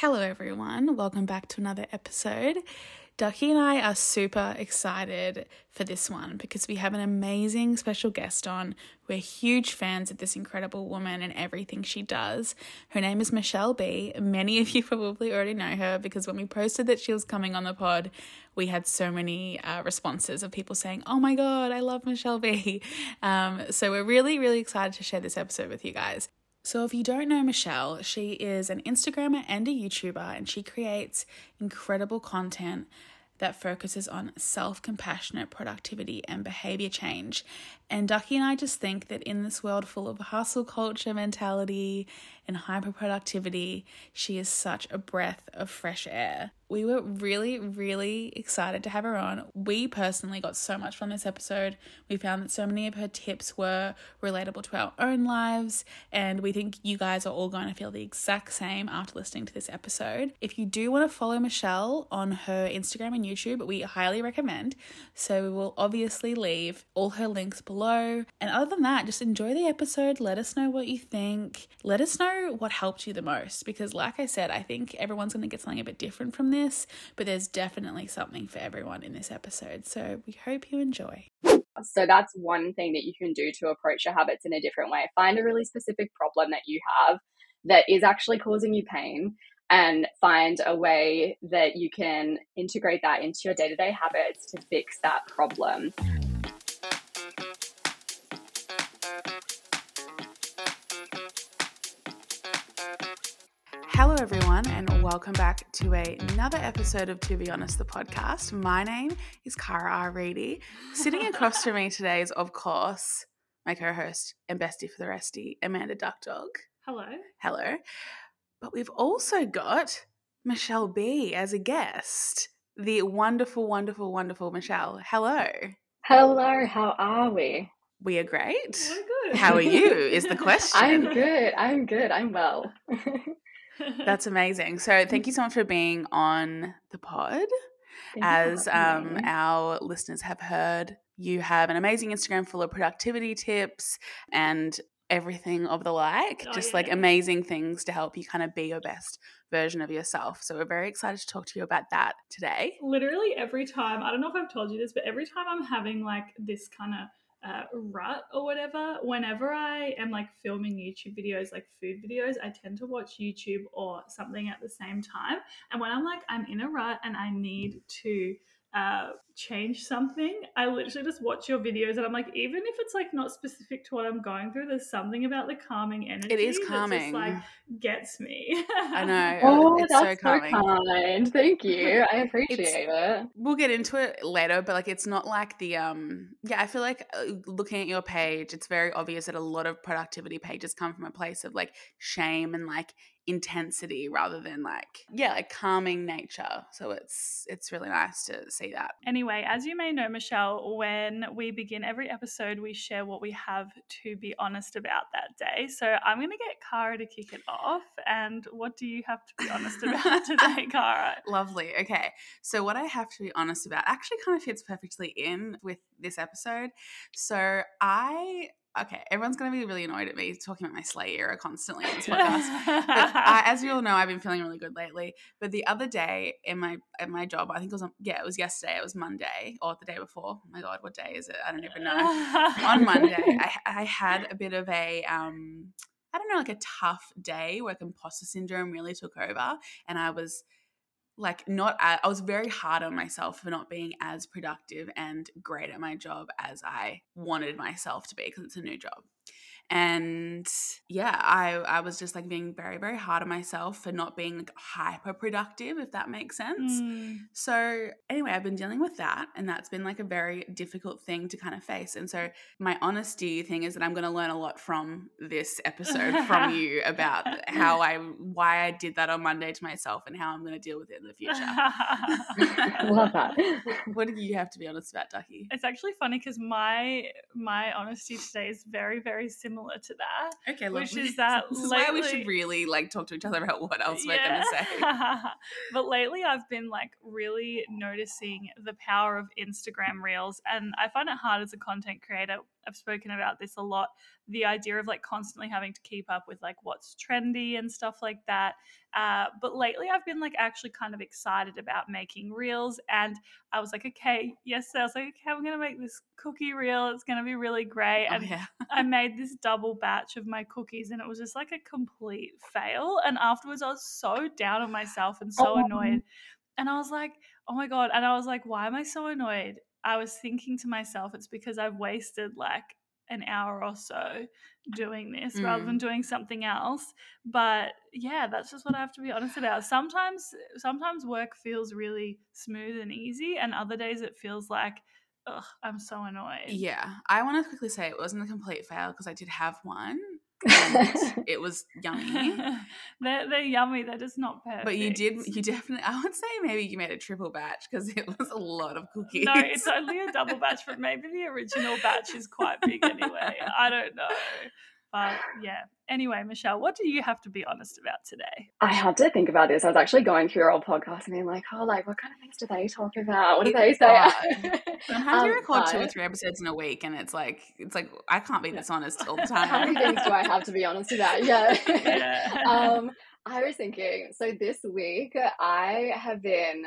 Hello, everyone. Welcome back to another episode. Ducky and I are super excited for this one because we have an amazing special guest on. We're huge fans of this incredible woman and everything she does. Her name is Michelle B. Many of you probably already know her because when we posted that she was coming on the pod, we had so many uh, responses of people saying, Oh my God, I love Michelle B. Um, so we're really, really excited to share this episode with you guys. So, if you don't know Michelle, she is an Instagrammer and a YouTuber, and she creates incredible content that focuses on self compassionate productivity and behavior change. And Ducky and I just think that in this world full of hustle culture mentality and hyper productivity, she is such a breath of fresh air. We were really, really excited to have her on. We personally got so much from this episode. We found that so many of her tips were relatable to our own lives, and we think you guys are all going to feel the exact same after listening to this episode. If you do want to follow Michelle on her Instagram and YouTube, we highly recommend. So we will obviously leave all her links below. And other than that, just enjoy the episode. Let us know what you think. Let us know what helped you the most because, like I said, I think everyone's going to get something a bit different from this this, but there's definitely something for everyone in this episode. So we hope you enjoy. So that's one thing that you can do to approach your habits in a different way. Find a really specific problem that you have that is actually causing you pain and find a way that you can integrate that into your day to day habits to fix that problem. Everyone, and welcome back to a, another episode of To Be Honest, the podcast. My name is Kara R. Reedy. Sitting across from me today is, of course, my co host and bestie for the resty, Amanda Duckdog. Hello. Hello. But we've also got Michelle B as a guest. The wonderful, wonderful, wonderful Michelle. Hello. Hello, how are we? We are great. We're good. How are you? Is the question. I'm good. I'm good. I'm well. That's amazing. So thank you so much for being on the pod. As um, our listeners have heard, you have an amazing Instagram full of productivity tips and everything of the like, Oh, just yeah. like amazing things to help you kind of be your best version of yourself. So we're very excited to talk to you about that today. Literally every time, I don't know if I've told you this, but every time I'm having like this kind of uh, rut or whatever, whenever I am like filming YouTube videos, like food videos, I tend to watch YouTube or something at the same time. And when I'm like, I'm in a rut and I need to uh change something i literally just watch your videos and i'm like even if it's like not specific to what i'm going through there's something about the calming energy It is that just, calming. like gets me I know. Oh, it's so that's so, calming. kind. Thank you. I appreciate it. We'll get into it later, but like it's not like the um yeah, I feel like uh, looking at your page, it's very obvious that a lot of productivity pages come from a place of like shame and like intensity rather than like yeah, like calming nature. So it's it's really nice to see that. Anyway, as you may know, Michelle, when we begin every episode, we share what we have to be honest about that day. So I'm going to get kara to kick it off. And what do you have to be honest about today, kara Lovely. Okay. So, what I have to be honest about actually kind of fits perfectly in with this episode. So, I, okay, everyone's going to be really annoyed at me talking about my Slay era constantly on this podcast. But I, as you all know, I've been feeling really good lately. But the other day in my at my job, I think it was on, yeah, it was yesterday. It was Monday or the day before. Oh my god, what day is it? I don't even know. on Monday, I, I had a bit of a um, I don't know, like a tough day where imposter syndrome really took over, and I was like not I was very hard on myself for not being as productive and great at my job as I wanted myself to be because it's a new job. And yeah, I I was just like being very very hard on myself for not being like hyper productive if that makes sense. Mm. So anyway, I've been dealing with that and that's been like a very difficult thing to kind of face. And so my honesty thing is that I'm going to learn a lot from this episode from you about how I why I did that on Monday to myself and how I'm going to deal with it in the future. Love that. what do you have to be honest about, Ducky? It's actually funny because my my honesty today is very very similar to that. Okay, Which is that this is why we should really like talk to each other about what else we're going to say. but lately I've been like really noticing the power of Instagram reels and I find it hard as a content creator I've spoken about this a lot. The idea of like constantly having to keep up with like what's trendy and stuff like that. Uh, but lately, I've been like actually kind of excited about making reels, and I was like, okay, yes, I was like, okay, I'm gonna make this cookie reel. It's gonna be really great. Oh, And yeah. I made this double batch of my cookies, and it was just like a complete fail. And afterwards, I was so down on myself and so Oh. annoyed. And I was like, oh my God. And I was like, why am I so annoyed? I was thinking to myself, it's because I've wasted like an hour or so doing this rather Mm. than doing something else. But yeah, that's just what I have to be honest about. Sometimes sometimes work feels really smooth and easy, and other days it feels like, ugh, I'm so annoyed. Yeah, I want to quickly say it wasn't a complete fail because I did have one it was yummy. they're, they're yummy. They're just not perfect. But you did, you definitely, I would say maybe you made a triple batch because it was a lot of cookies. No, it's only a double batch, but maybe the original batch is quite big anyway. I don't know. But yeah. Anyway, Michelle, what do you have to be honest about today? I had to think about this. I was actually going through your old podcast and being like, oh, like, what kind of things do they talk about? What do they It's say? hard. Sometimes you record two or three episodes in a week, and it's like, it's like I can't be this honest all the time. How many time. things do I have to be honest about? Yeah. Yeah. um, I was thinking, so this week I have been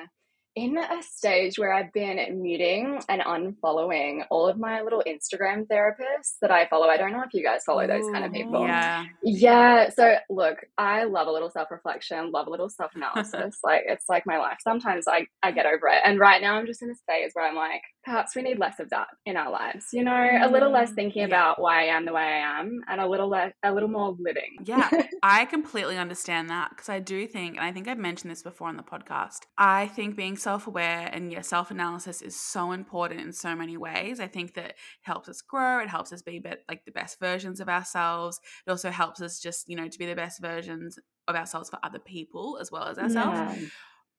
in a stage where I've been muting and unfollowing all of my little Instagram therapists that I follow. I don't know if you guys follow those kind of people. Yeah, Yeah. So look, I love a little self-reflection, love a little self-analysis. like it's like my life. Sometimes I, I get over it. And right now I'm just in this phase where I'm like, perhaps we need less of that in our lives. You know, a little less Mm, thinking yeah. about why I am the way I am and a little less a little more living. Yeah, I completely understand that because I do think, and I think I've mentioned this before on the podcast, I think being self aware and yeah, self analysis is so important in so many ways. I think that it helps us grow, it helps us be, be like the best versions of ourselves. It also helps us just, you know, to be the best versions of ourselves for other people as well as ourselves. Yeah.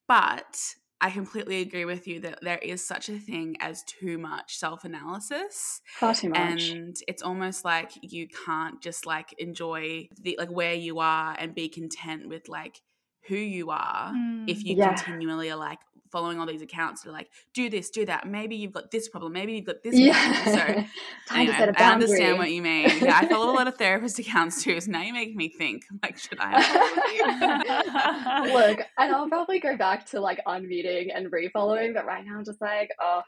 But I completely agree with you that there is such a thing as too much self analysis Far too much. and it's almost like you can't just like enjoy the like where you are and be content with like who you are Mm. if you Yeah. continually are like following all these accounts that are like do this do that maybe you've got this problem maybe you've got this yeah. problem. so Time anyway, to set a I understand what you mean. Yeah, I follow a lot of therapist accounts too, so now you make me think like, should I? Look, and I'll probably go back to like unmuting and refollowing, but right now I'm just like, oh,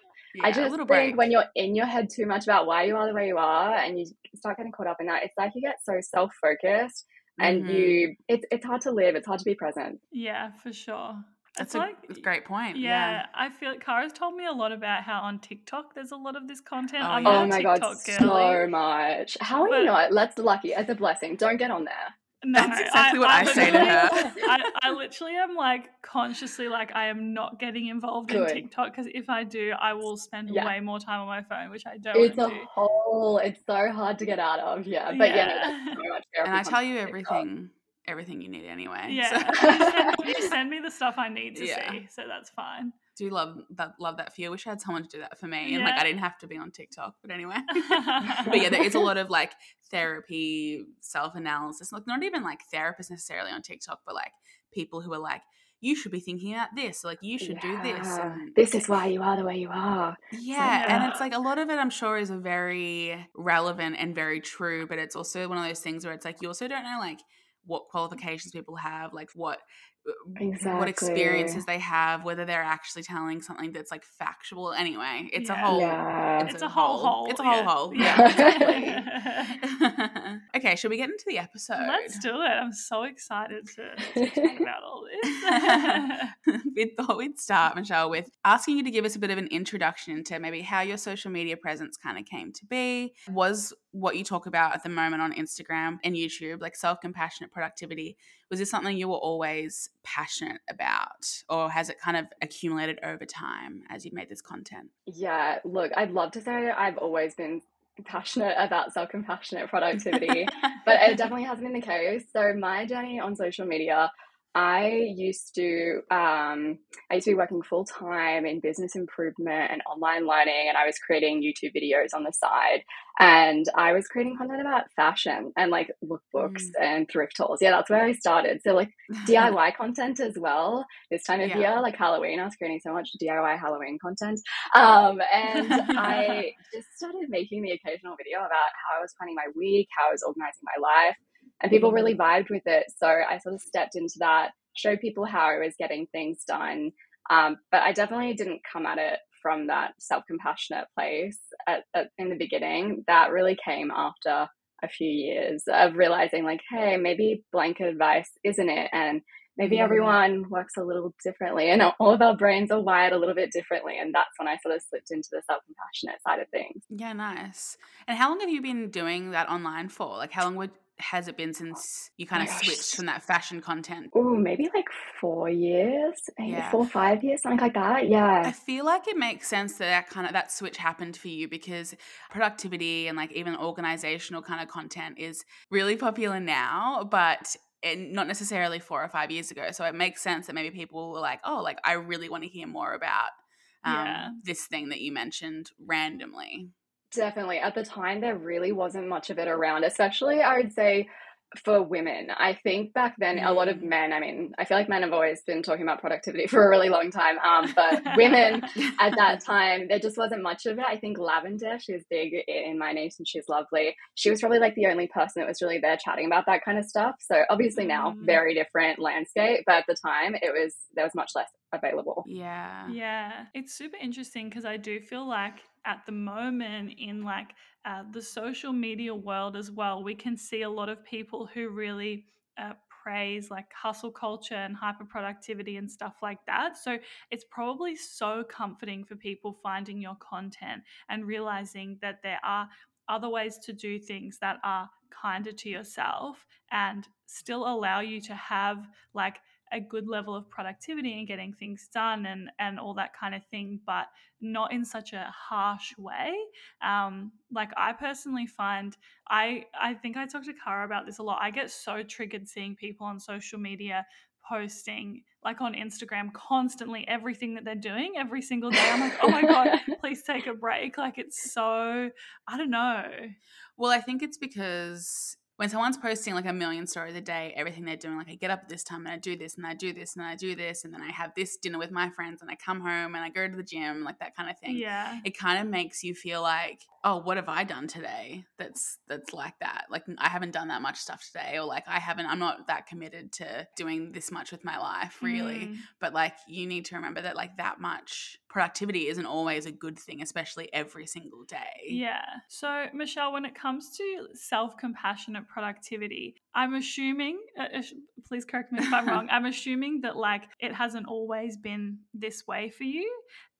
I Yeah, a just little think break. when you're in your head too much about why you are the way you are and you start getting caught up in that, it's like you get so self focused and Mhm. you it's it's hard to live, it's hard to be present. yeah, for sure. That's it's a, like that's a great point. Yeah, Yeah. I feel like Kara's told me a lot about how on TikTok there's a lot of this content. Oh, I'm yeah. Oh my TikTok god, girly. so much. How are But- you not? That's lucky. It's a blessing. Don't get on there. No, That's exactly what I say to her. I, I literally am like consciously like I am not getting involved in TikTok because if I do, I will spend Yeah. way more time on my phone, which I don't It's a want do. whole it's so hard to get out of. Yeah. But yeah, no, Yeah. that's so much And I tell you content TikTok. everything, everything you need anyway. Yeah, So- you, send, you send me the stuff I need to Yeah. see, so that's fine. do love that love that for you. I wish I had someone to do that for me. And like I didn't have to be on TikTok. But anyway. but yeah, there is a lot of like therapy, self analysis. Like not even like therapists necessarily on TikTok, but like people who are like, you should be thinking about this. Like you should do this. And This is why you are the way you are. yeah, and it's like a lot of it I'm sure is very relevant and very true, but it's also one of those things where it's like you also don't know like what qualifications mm-hmm. people have, like what what experiences they have, whether they're actually telling something that's like factual. Anyway, it's a Yeah. whole Yeah. It's a whole hole, It's a whole yeah. hole. Yeah. Yeah, exactly. okay, should we get into the episode? Let's do it. I'm so excited to, to talk about all this. we thought we'd start, Michelle, with asking you to give us a bit of an introduction to maybe how your social media presence kind of came to be. Was what you talk about at the moment on Instagram and YouTube, like self compassionate productivity, was this something you were always passionate about, or has it kind of accumulated over time as you've made this content? Yeah, look, I'd love to say I've always been passionate about self compassionate productivity, but it definitely hasn't been the case. So, my journey on social media, I used to um, I used to be working full time in business improvement and online learning, and I was creating YouTube videos on the side. And I was creating content about fashion and like lookbooks mm. and thrift hauls. Yeah, that's where I started. So like DIY content as well. This time of yeah. year, like Halloween, I was creating so much DIY Halloween content. Um, and I just started making the occasional video about how I was planning my week, how I was organizing my life and people really vibed with it. So I sort of stepped into that, showed people how I was getting things done. Um, but I definitely didn't come at it from that self compassionate place at, at, in the beginning. That really came after a few years of realizing, like, hey, maybe blanket advice isn't it? And maybe everyone works a little differently and all of our brains are wired a little bit differently and that's when i sort of slipped into the self-compassionate side of things yeah nice and how long have you been doing that online for like how long would has it been since you kind of Gosh. switched from that fashion content? Oh, maybe like four years, maybe yeah. four, five years, something like that. Yeah. I feel like it makes sense that that kind of that switch happened for you because productivity and like even organizational kind of content is really popular now, but not necessarily four or five years ago. So it makes sense that maybe people were like, oh, like I really want to hear more about um, yeah. this thing that you mentioned randomly. Definitely. At the time, there really wasn't much of it around, especially I would say for women. I think back then, a lot of mm. men, I mean, I feel like men have always been talking about productivity for a really long time. Um, but women at that time, there just wasn't much of it. I think Lavendaire, she was big in my niece and she's lovely. She was probably like the only person that was really there chatting about that kind of stuff. So obviously now, mm. very different landscape. But at the time, it was, there was much less available. Yeah. Yeah. It's super interesting because I do feel like at the moment in like uh, the social media world as well, we can see a lot of people who really uh, praise like hustle culture and hyper productivity and stuff like that. So it's probably so comforting for people finding your content and realizing that there are other ways to do things that are kinder to yourself and still allow you to have like a good level of productivity and getting things done and and all that kind of thing but not in such a harsh way um, like i personally find i i think i talk to Kara about this a lot i get so triggered seeing people on social media posting like on Instagram constantly everything that they're doing every single day. I'm like, oh my God, please take a break. Like it's so, I don't know. Well, I think it's because when someone's posting like a million stories a day, everything they're doing, like I get up at this time and I do this and I do this and I do this and then I have this dinner with my friends and I come home and I go to the gym, like that kind of thing. Yeah. It kind of makes you feel like, oh, what have I done today? That's that's like that. Like I haven't done that much stuff today, or like I haven't. I'm not that committed to doing this much with my life, really. Mm. But like you need to remember that like that much productivity isn't always a good thing, especially every single day. Yeah. So, Michelle, when it comes to self compassionate productivity, I'm assuming, uh, uh please correct me if I'm wrong, I'm assuming that like it hasn't always been this way for you.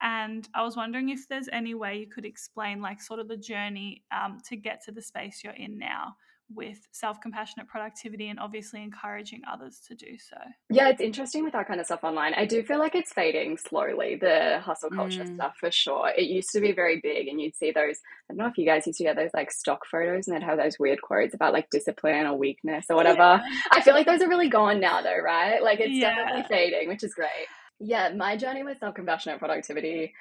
And I was wondering if there's any way you could explain like sort of the journey um, to get to the space you're in now with self compassionate productivity and obviously encouraging others to do so. Yeah, it's interesting with that kind of stuff online. I do feel like it's fading slowly, the hustle culture mm. stuff for sure. It used to be very big, and you'd see those. I don't know if you guys used to get those like stock photos and they'd have those weird quotes about like discipline or weakness or whatever. Yeah. I feel like those are really gone now, though, right? Like it's yeah. definitely fading, which is great. Yeah, my journey with self compassionate productivity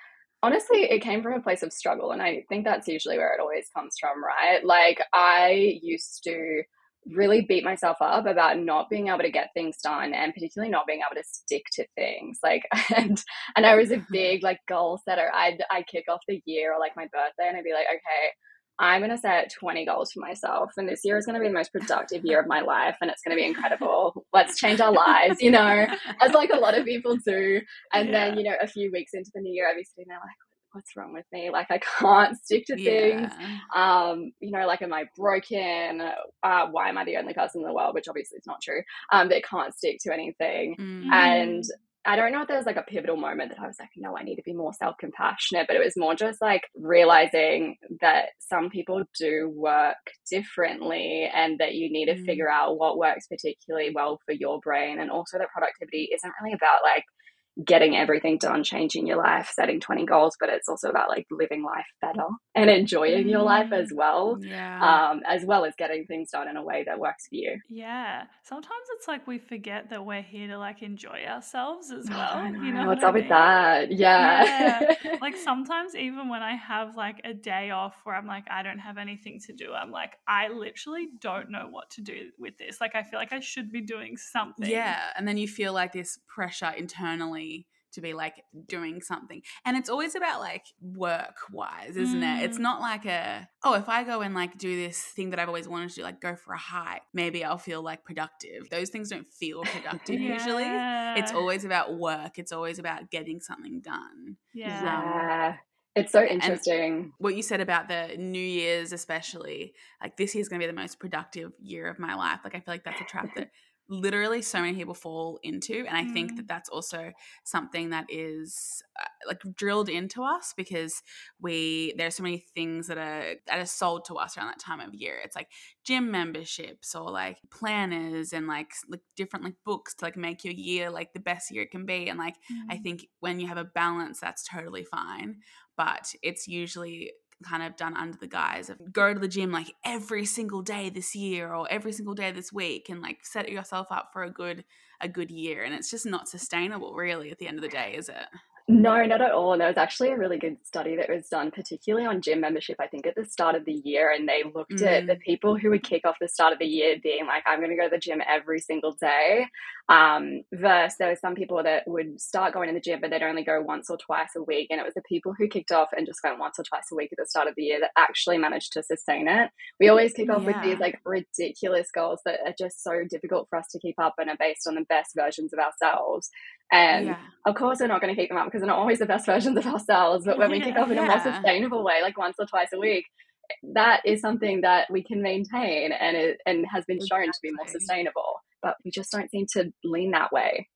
honestly it came from a place of struggle and i think that's usually where it always comes from right? Like i used to really beat myself up about not being able to get things done and particularly not being able to stick to things like and and i was a mm-hmm. big like goal setter. I'd i kick off the year or like my birthday and i'd be like okay I'm going to set 20 goals for myself, and this year is going to be the most productive year of my life, and it's going to be incredible. Let's change our lives, you know, as like a lot of people do. And yeah. then, you know, a few weeks into the new year, I'll be sitting there like, what's wrong with me? Like, I can't stick to things. Yeah. Um, you know, like, am I broken? Uh, why am I the only person in the world? Which obviously is not true. Um, that can't stick to anything. Mm. And I don't know if there was like a pivotal moment that I was like, no, I need to be more self compassionate, but it was more just like realizing that some people do work differently and that you need to mm. figure out what works particularly well for your brain. And also that productivity isn't really about like getting everything done, changing your life, setting 20 goals, but it's also about like living life better and enjoying your life as mm, well. Yeah. Um, as well as getting things done in a way that works for you. Yeah. Sometimes it's like we forget that we're here to like enjoy ourselves as well. you know what's what up I mean? with that? Yeah. yeah. like sometimes even when I have like a day off where I'm like, I don't have anything to do, I'm like, I literally don't know what to do with this. Like I feel like I should be doing something. Yeah. And then you feel like this pressure internally to be like doing something. And it's always about like work wise, isn't mm. it? It's mm. not like a, oh, if I go and like do this thing that I've always wanted to do, like go for a hike, maybe I'll feel like productive. Those things don't feel productive yeah. usually. It's always about work, it's always about getting something done. Yeah. yeah. It's so interesting. And what you said about the New Year's, especially, like this year's going to be the most productive year of my life. Like, I feel like that's a trap that literally so many people fall into and i mm. think that that's also something that is uh, like drilled into us because we there are so many things that are that are sold to us around that time of year it's like gym memberships or like planners and like like different like books to like make your year like the best year it can be and like mm. i think when you have a balance that's totally fine but it's usually kind of done under the guise of go to the gym like every single day this year or every single day this week and like set yourself up for a good a good year. And it's just not sustainable really at the end of the day is it no, not at all. And there was actually a really good study that was done, particularly on gym membership, I think at the start of the year. And they looked mm. at the people who would kick off the start of the year being like, I'm going to go to the gym every single day. Um, versus there were some people that would start going to the gym, but they'd only go once or twice a week. And it was the people who kicked off and just went once or twice a week at the start of the year that actually managed to sustain it. We always kick off yeah. with these like ridiculous goals that are just so difficult for us to keep up and are based on the best versions of ourselves. And yeah. of course, we're not going to keep them up because they're not always the best versions of ourselves. But when we kick off in yeah. a more sustainable way, like once or twice a week, that is something that we can maintain and it and has been shown exactly. to be more sustainable. But we just don't seem to lean that way.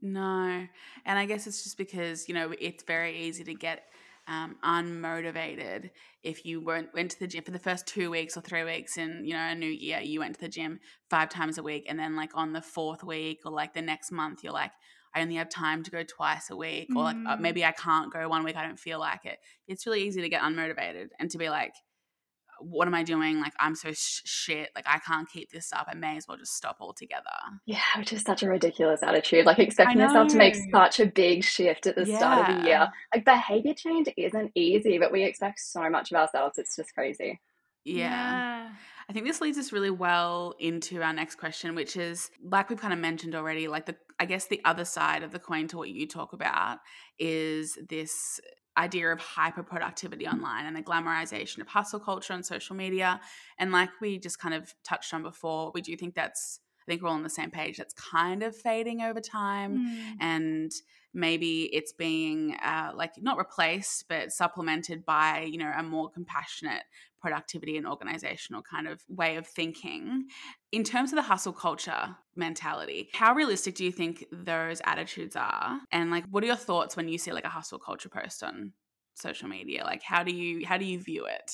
No. And I guess it's just because, you know, it's very easy to get um, unmotivated if you went went to the gym for the first two weeks or three weeks in you know a new year you went to the gym five times a week and then like on the fourth week or like the next month you're like I only have time to go twice a week, or like uh, mm. maybe I can't go one week, I don't feel like it. It's really easy to get unmotivated and to be like, what am I doing? Like, I'm so sh- shit. Like, I can't keep this up. I may as well just stop altogether. Yeah, which is such a ridiculous attitude. Like, expecting yourself to make such a big shift at the yeah. start of the year. Like, behavior change isn't easy, but we expect so much of ourselves. It's just crazy. yeah. yeah. I think this leads us really well into our next question, which is like we've kind of mentioned already, like the I guess the other side of the coin to what you talk about is this idea of hyper productivity online and the glamorization of hustle culture on social media. And like we just kind of touched on before, we do think that's I think we're all on the same page. That's kind of fading over time, mm. and maybe it's being uh, like not replaced, but supplemented by you know a more compassionate productivity and organizational kind of way of thinking. In terms of the hustle culture mentality, how realistic do you think those attitudes are? And like what are your thoughts when you see like a hustle culture post on social media? Like how do you how do you view it?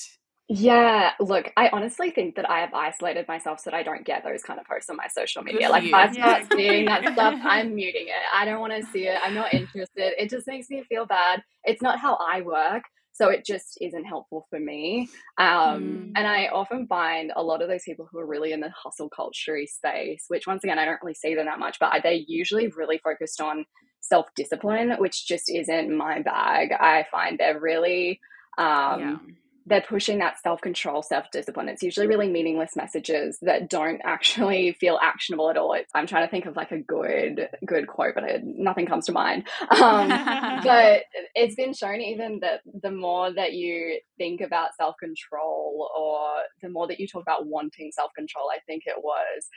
Yeah, look, I honestly think that I have isolated myself so that I don't get those kind of posts on my social media. Like, if I start yeah. seeing that stuff, I'm muting it. I don't want to see it. I'm not interested. It just makes me feel bad. It's not how I work. So it just isn't helpful for me. Um, mm. And I often find a lot of those people who are really in the hustle culture space, which once again, I don't really see them that much, but they're usually really focused on self discipline, which just isn't my bag. I find they're really. Um, yeah they're pushing that self control, self discipline. It's usually really meaningless messages that don't actually feel actionable at all. It's, I'm trying to think of like a good good quote, but it, nothing comes to mind. Um, but it's been shown even that the more that you think about self control, or the more that you talk about wanting self control, I think it was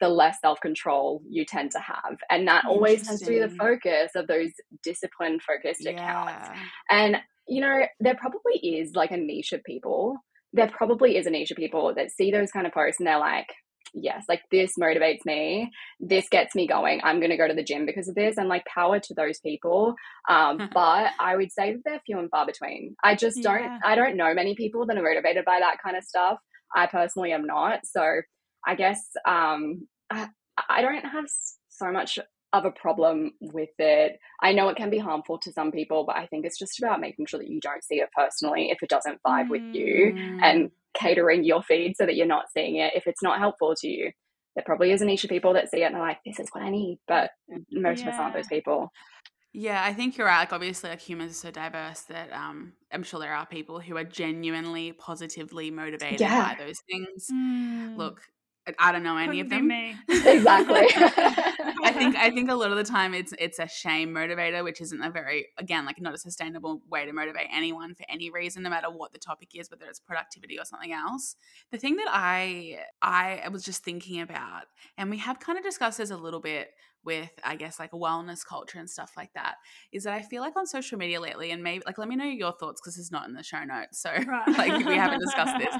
the less self control you tend to have. And that always tends to be the focus of those discipline focused yeah. accounts. And you know, there probably is like a niche of people. There probably is a niche of people that see those kind of posts and they're like, yes, like this motivates me. This gets me going. I'm going to go to the gym because of this. And like power to those people. Um, but I would say that they're few and far between. I just don't, yeah. I don't know many people that are motivated by that kind of stuff. I personally am not. So I guess um, I, I don't have so much of a problem with it. I know it can be harmful to some people, but I think it's just about making sure that you don't see it personally if it doesn't vibe mm. with you and catering your feed so that you're not seeing it if it's not helpful to you. There probably is a niche of people that see it and are like, this is what I need, but most yeah. of us aren't those people. Yeah, I think you're right. Like, obviously, like humans are so diverse that um, I'm sure there are people who are genuinely positively motivated yeah. by those things. Mm. Look, I don't know any Couldn't of them. exactly. I think I think a lot of the time it's it's a shame motivator, which isn't a very again like not a sustainable way to motivate anyone for any reason, no matter what the topic is, whether it's productivity or something else. The thing that I I was just thinking about, and we have kind of discussed this a little bit with I guess like a wellness culture and stuff like that is that I feel like on social media lately and maybe like let me know your thoughts because it's not in the show notes so right. like we haven't discussed this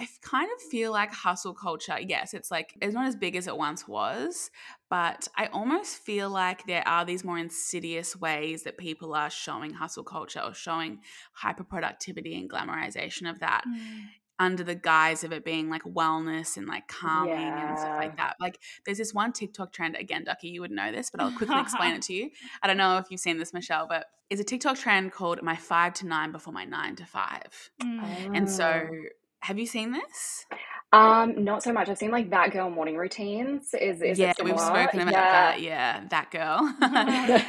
I kind of feel like hustle culture, yes, it's like it's not as big as it once was, but I almost feel like there are these more insidious ways that people are showing hustle culture or showing hyper productivity and glamorization of that. Mm. Under the guise of it being like wellness and like calming yeah. and stuff like that. Like, there's this one TikTok trend. Again, Ducky, you would know this, but I'll quickly explain it to you. I don't know if you've seen this, Michelle, but it's a TikTok trend called "My Five to Nine Before My Nine to Five. Mm. And so oh. Have you seen this? Um, not so much. I've seen like that girl morning routines. Is, is yeah, we've spoken about yeah. that. Yeah, that girl.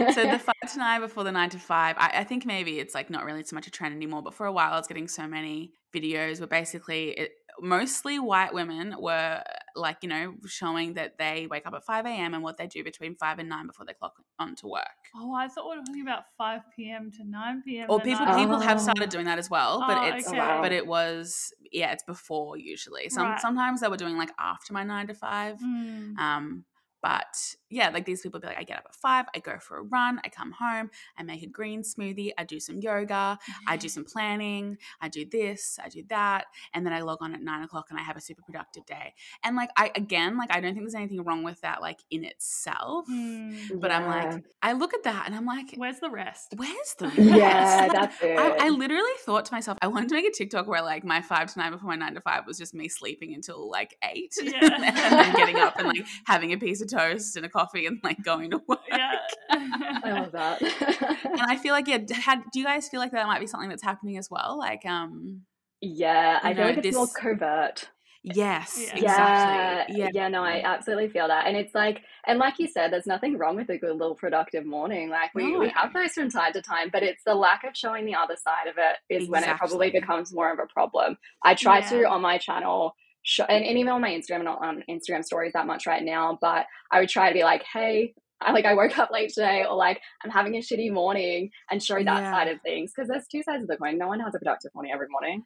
so the five to nine before the nine to five. I, I, think maybe it's like not really so much a trend anymore, but for a while I was getting so many videos where basically it, mostly white women were like you know showing that they wake up at 5 a.m and what they do between 5 and 9 before they clock on to work oh i thought we were talking about 5 p.m to 9 p.m or people people have started doing that as well but oh, it's okay. but it was yeah it's before usually some right. sometimes they were doing like after my 9 to 5 mm. um but yeah, like these people be like, I get up at five, I go for a run, I come home, I make a green smoothie, I do some yoga, I do some planning, I do this, I do that, and then I log on at nine o'clock and I have a super productive day. And like I again, like I don't think there's anything wrong with that, like in itself. Mm, but yeah. I'm like, I look at that and I'm like, where's the rest? Where's the rest? Yeah, that's it. I, I literally thought to myself, I wanted to make a TikTok where like my five to nine before my nine to five was just me sleeping until like eight, yeah. and then getting up and like having a piece of toast and a coffee and like going to work. Yeah. I love that. and I feel like yeah, had, do you guys feel like that might be something that's happening as well? Like um Yeah, I know, feel like it's this... more covert. Yes, yeah. exactly. Yeah, yeah, no, I absolutely feel that. And it's like, and like you said, there's nothing wrong with a good little productive morning. Like we, no. we have those from time to time, but it's the lack of showing the other side of it is exactly. when it probably becomes more of a problem. I try yeah. to on my channel show, and, and mm-hmm. even on my Instagram, I'm not on Instagram stories that much right now, but I would try to be like, hey, I like I woke up late today, or like I'm having a shitty morning, and show that yeah. side of things because there's two sides of the coin. No one has a productive morning every morning.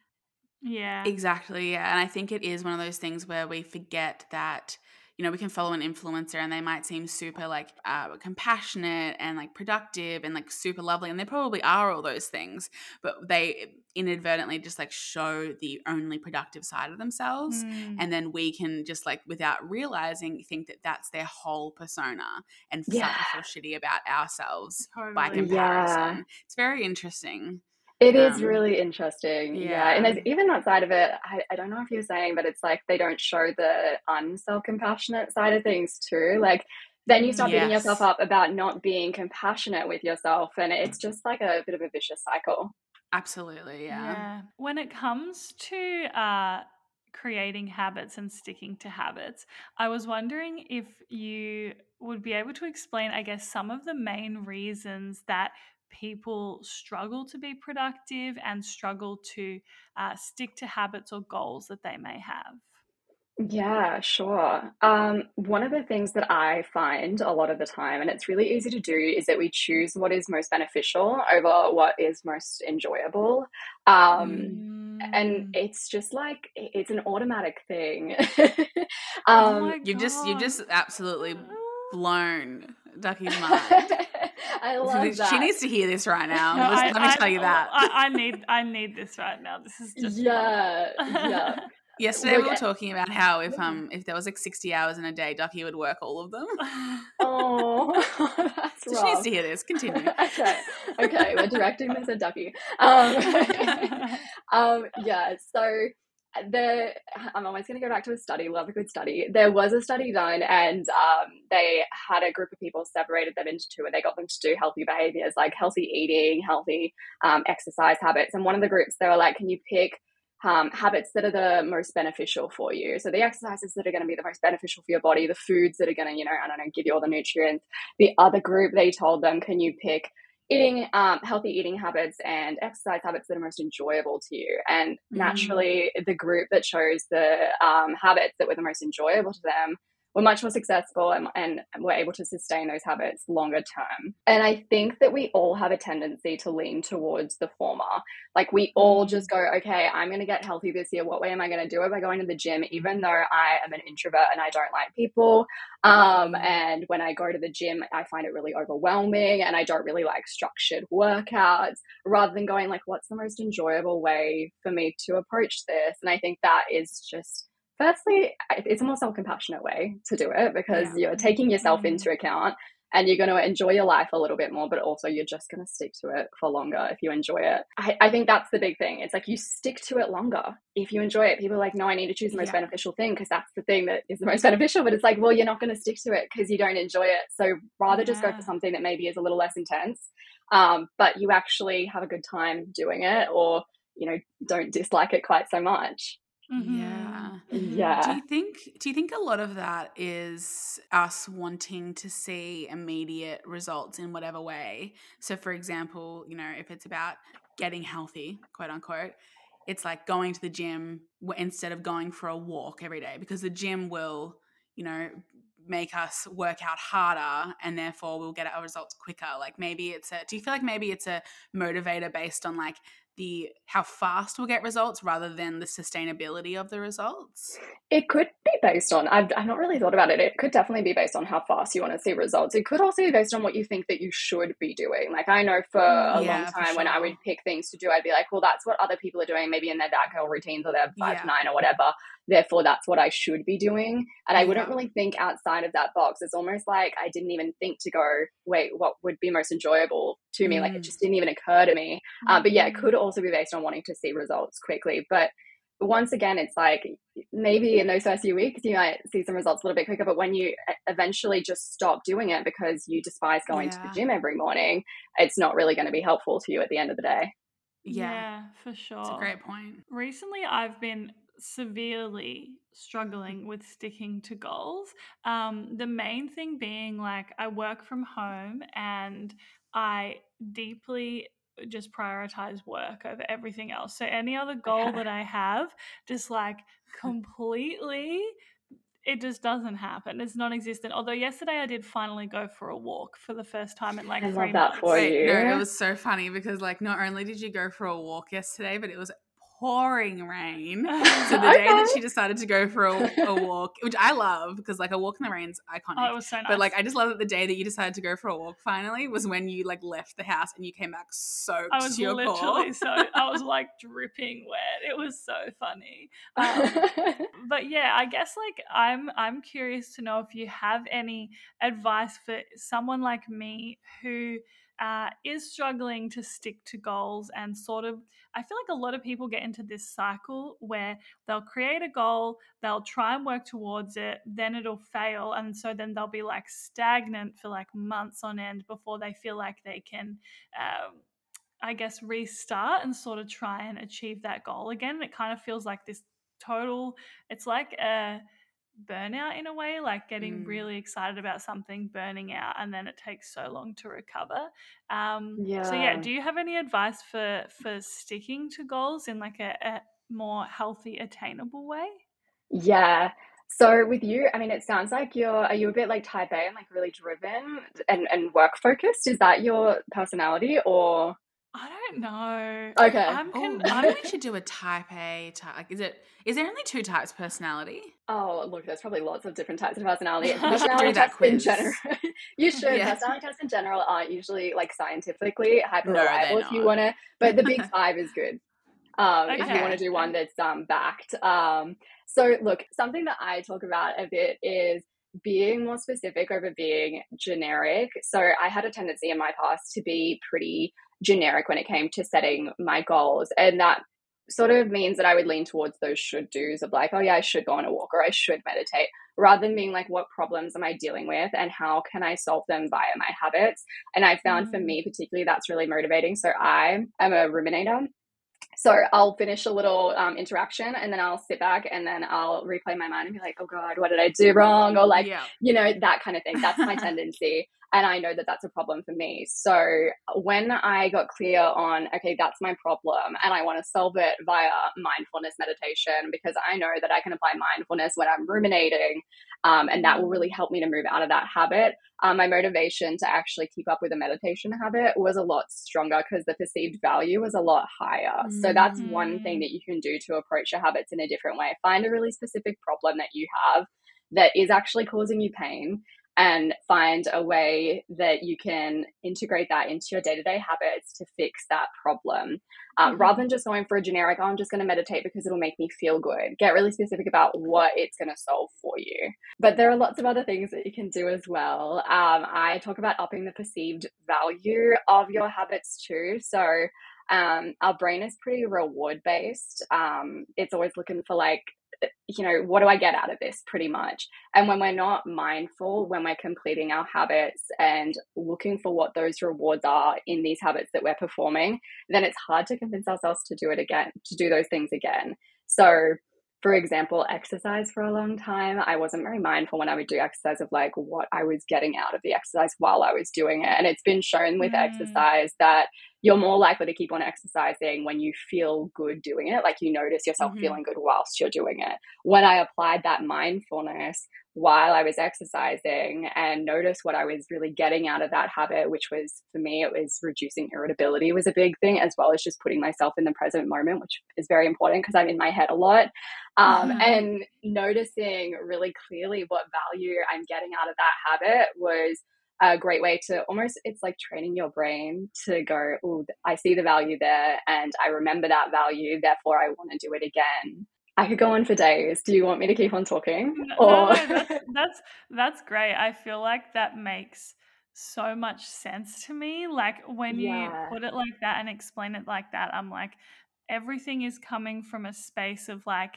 Yeah, exactly. Yeah, and I think it is one of those things where we forget that you know, we can follow an influencer and they might seem super like uh, compassionate and like productive and like super lovely. And they probably are all those things, but they inadvertently just like show the only productive side of themselves. Mm. And then we can just like without realizing think that that's their whole persona and yeah. feel shitty about ourselves totally. by comparison. Yeah. It's very interesting. It is um, really interesting. Yeah. yeah. And even that side of it, I, I don't know if you're saying, but it's like they don't show the unself compassionate side of things too. Like then you start yes. beating yourself up about not being compassionate with yourself. And it's just like a bit of a vicious cycle. Absolutely. Yeah. yeah. When it comes to, uh, creating habits and sticking to habits. I was wondering if you would be able to explain, I guess, some of the main reasons that people struggle to be productive and struggle to uh, stick to habits or goals that they may have? Yeah, sure. Um, one of the things that I find a lot of the time, and it's really easy to do, is that we choose what is most beneficial over what is most enjoyable. Um, mm. And it's just like, it's an automatic thing. um, oh you just, you just absolutely blown Ducky's mind. I love that. She needs to hear this right now. No, I, let me I, tell you that. I, I, need I need this right now. This is just yeah, yeah. Yesterday we were talking about how if um if there was like sixty hours in a day, Ducky would work all of them. oh, that's so She needs to hear this. Continue. okay, okay, we're directing this at Ducky. Um, um, yeah. So the I'm always going to go back to a study. Love a good study. There was a study done, and um, they had a group of people separated them into two, and they got them to do healthy behaviors like healthy eating, healthy um, exercise habits. And one of the groups, they were like, "Can you pick um, habits that are the most beneficial for you. So the exercises that are going to be the most beneficial for your body, the foods that are going to, you know, I don't know, give you all the nutrients. The other group, they told them, can you pick eating um, healthy eating habits and exercise habits that are most enjoyable to you. And mm. naturally, the group that chose the um, habits that were the most enjoyable to them were much more successful and, and were able to sustain those habits longer term. And I think that we all have a tendency to lean towards the former. Like we all mm. just go, okay, I'm going to get healthy this year. What way am I going to do it? By going to the gym, even though I am an introvert and I don't like people. Um, mm. and when I go to the gym, I find it really overwhelming and I don't really like structured workouts rather than going like, what's the most enjoyable way for me to approach this? And I think that is just firstly, it's a more self compassionate way to do it because yeah. you're taking yourself mm-hmm. into account and you're going to enjoy your life a little bit more, but also you're just going to stick to it for longer if you enjoy it. I, I, think that's the big thing. It's like you stick to it longer if you enjoy it. People are like, no, I need to choose the most yeah. beneficial thing because that's the thing that is the most beneficial. But it's like, well, you're not going to stick to it because you don't enjoy it. So rather yeah. just go for something that maybe is a little less intense, um, but you actually have a good time doing it or, you know, don't dislike it quite so much. Mm-hmm. Yeah. Yeah. Do you think do you think a lot of that is us wanting to see immediate results in whatever way? So for example, you know, if it's about getting healthy, quote unquote, it's like going to the gym instead of going for a walk every day because the gym will, you know, make us work out harder and therefore we'll get our results quicker like maybe it's a do you feel like maybe it's a motivator based on like the how fast we'll get results rather than the sustainability of the results? It could be based on, I've, I've not really thought about it. It could definitely be based on how fast you want to see results. It could also be based on what you think that you should be doing. Like, I know for mm, a yeah, long time sure. when I would pick things to do, I'd be like, well, that's what other people are doing, maybe in their that girl routines or their five yeah. to nine or whatever. Therefore, that's what I should be doing. And I wouldn't really think outside of that box. It's almost like I didn't even think to go, wait, what would be most enjoyable to me? Mm. Like, it mm. just didn't even occur to me. Mm. Uh, but yeah, it mm. could also be based on wanting to see results quickly. But once again, it's like maybe in those first few weeks you might see some results a little bit quicker, but when you eventually just stop doing it because you despise going yeah. to the gym every morning, it's not really going to be helpful to you at the end of the day. Yeah, yeah for sure. It's a great point. Recently, I've been severely struggling with sticking to goals. Um, the main thing being like I work from home and I deeply just prioritize work over everything else. So any other goal that I have just like completely it just doesn't happen. It's non-existent. Although yesterday I did finally go for a walk for the first time in like I three months. For you. No, it was so funny because like not only did you go for a walk yesterday, but it was pouring rain. So the day that she decided to go for a, a walk, which I love because like a walk in the rain's iconic. Oh, it was so nice. But like I just love that the day that you decided to go for a walk finally was when you like left the house and you came back soaked. I was literally so I was like dripping wet. It was so funny. Um, but yeah, I guess like I'm I'm curious to know if you have any advice for someone like me who uh, is struggling to stick to goals and sort of i feel like a lot of people get into this cycle where they'll create a goal they'll try and work towards it then it'll fail and so then they'll be like stagnant for like months on end before they feel like they can um, i guess restart and sort of try and achieve that goal again. It kind of feels like this total it's like a burnout in a way, like getting mm. really excited about something, burning out, and then it takes so long to recover. Um, yeah. So yeah, do you have any advice for for sticking to goals in like a, a more healthy, attainable way? Yeah. So with you, I mean, it sounds like you're are you a bit like type A and like really driven and and work focused? Is that your personality or? I don't know. Okay. I'm con- oh, maybe we should do a type A type. Like, is it? Is there only two types of personality? Oh, look, there's probably lots of different types of personality. personality tests in general. you should. Yeah. Personality tests in general aren't usually like scientifically hyper reliable no, if you want to. But the big five is good. Um, okay. If you want to do one that's um, backed. Um, so look, something that I talk about a bit is being more specific over being generic. So I had a tendency in my past to be pretty generic when it came to setting my goals. And that sort of means that I would lean towards those should do's of like, oh yeah, I should go on a walk or I should meditate, rather than being like, what problems am I dealing with and how can I solve them via my habits? And I found mm. for me particularly that's really motivating. So I am a ruminator. So I'll finish a little um, interaction and then I'll sit back and then I'll replay my mind and be like, oh God, what did I do wrong? Or like, yeah. you know, that kind of thing. That's my tendency. And I know that that's a problem for me. So when I got clear on, okay, that's my problem and I want to solve it via mindfulness meditation because I know that I can apply mindfulness when I'm ruminating um, and that will really help me to move out of that habit. Um, my motivation to actually keep up with a meditation habit was a lot stronger because the perceived value was a lot higher. Mm-hmm. So that's one thing mm. that you can do to approach your habits in a different way. Find a really specific problem that you have that is actually causing you pain and find a way that you can integrate that into your day to day habits to fix that problem. Um, mm-hmm. Rather than just going for a generic, oh, I'm just going to meditate because it'll make me feel good. Get really specific about what it's going to solve for you. But there are lots of other things that you can do as well. Um, I talk about upping the perceived value of your habits too. So, um, our brain is pretty reward based. Um, it's always looking for like you know, what do I get out of this pretty much? And when we're not mindful, when we're completing our habits and looking for what those rewards are in these habits that we're performing, then it's hard to convince ourselves to do it again, to do those things again. So, for example, exercise for a long time, I wasn't very mindful when I would do exercise of like what I was getting out of the exercise while I was doing it. And it's been shown with mm. exercise that you're more likely to keep on exercising when you feel good doing it. Like you notice yourself mm-hmm. feeling good whilst you're doing it. When I applied that mindfulness while I was exercising and noticed what I was really getting out of that habit, which was for me, it was reducing irritability was a big thing, as well as just putting myself in the present moment, which is very important because I'm in my head a lot. Um, mm-hmm. And noticing really clearly what value I'm getting out of that habit was a great way to almost it's like training your brain to go oh i see the value there and i remember that value therefore i want to do it again i could go on for days. Do you want me to keep on talking? Or no, that's, that's that's great. I feel like that makes so much sense to me. Like when you yeah. put it like that and explain it like that i'm like everything is coming from a space of like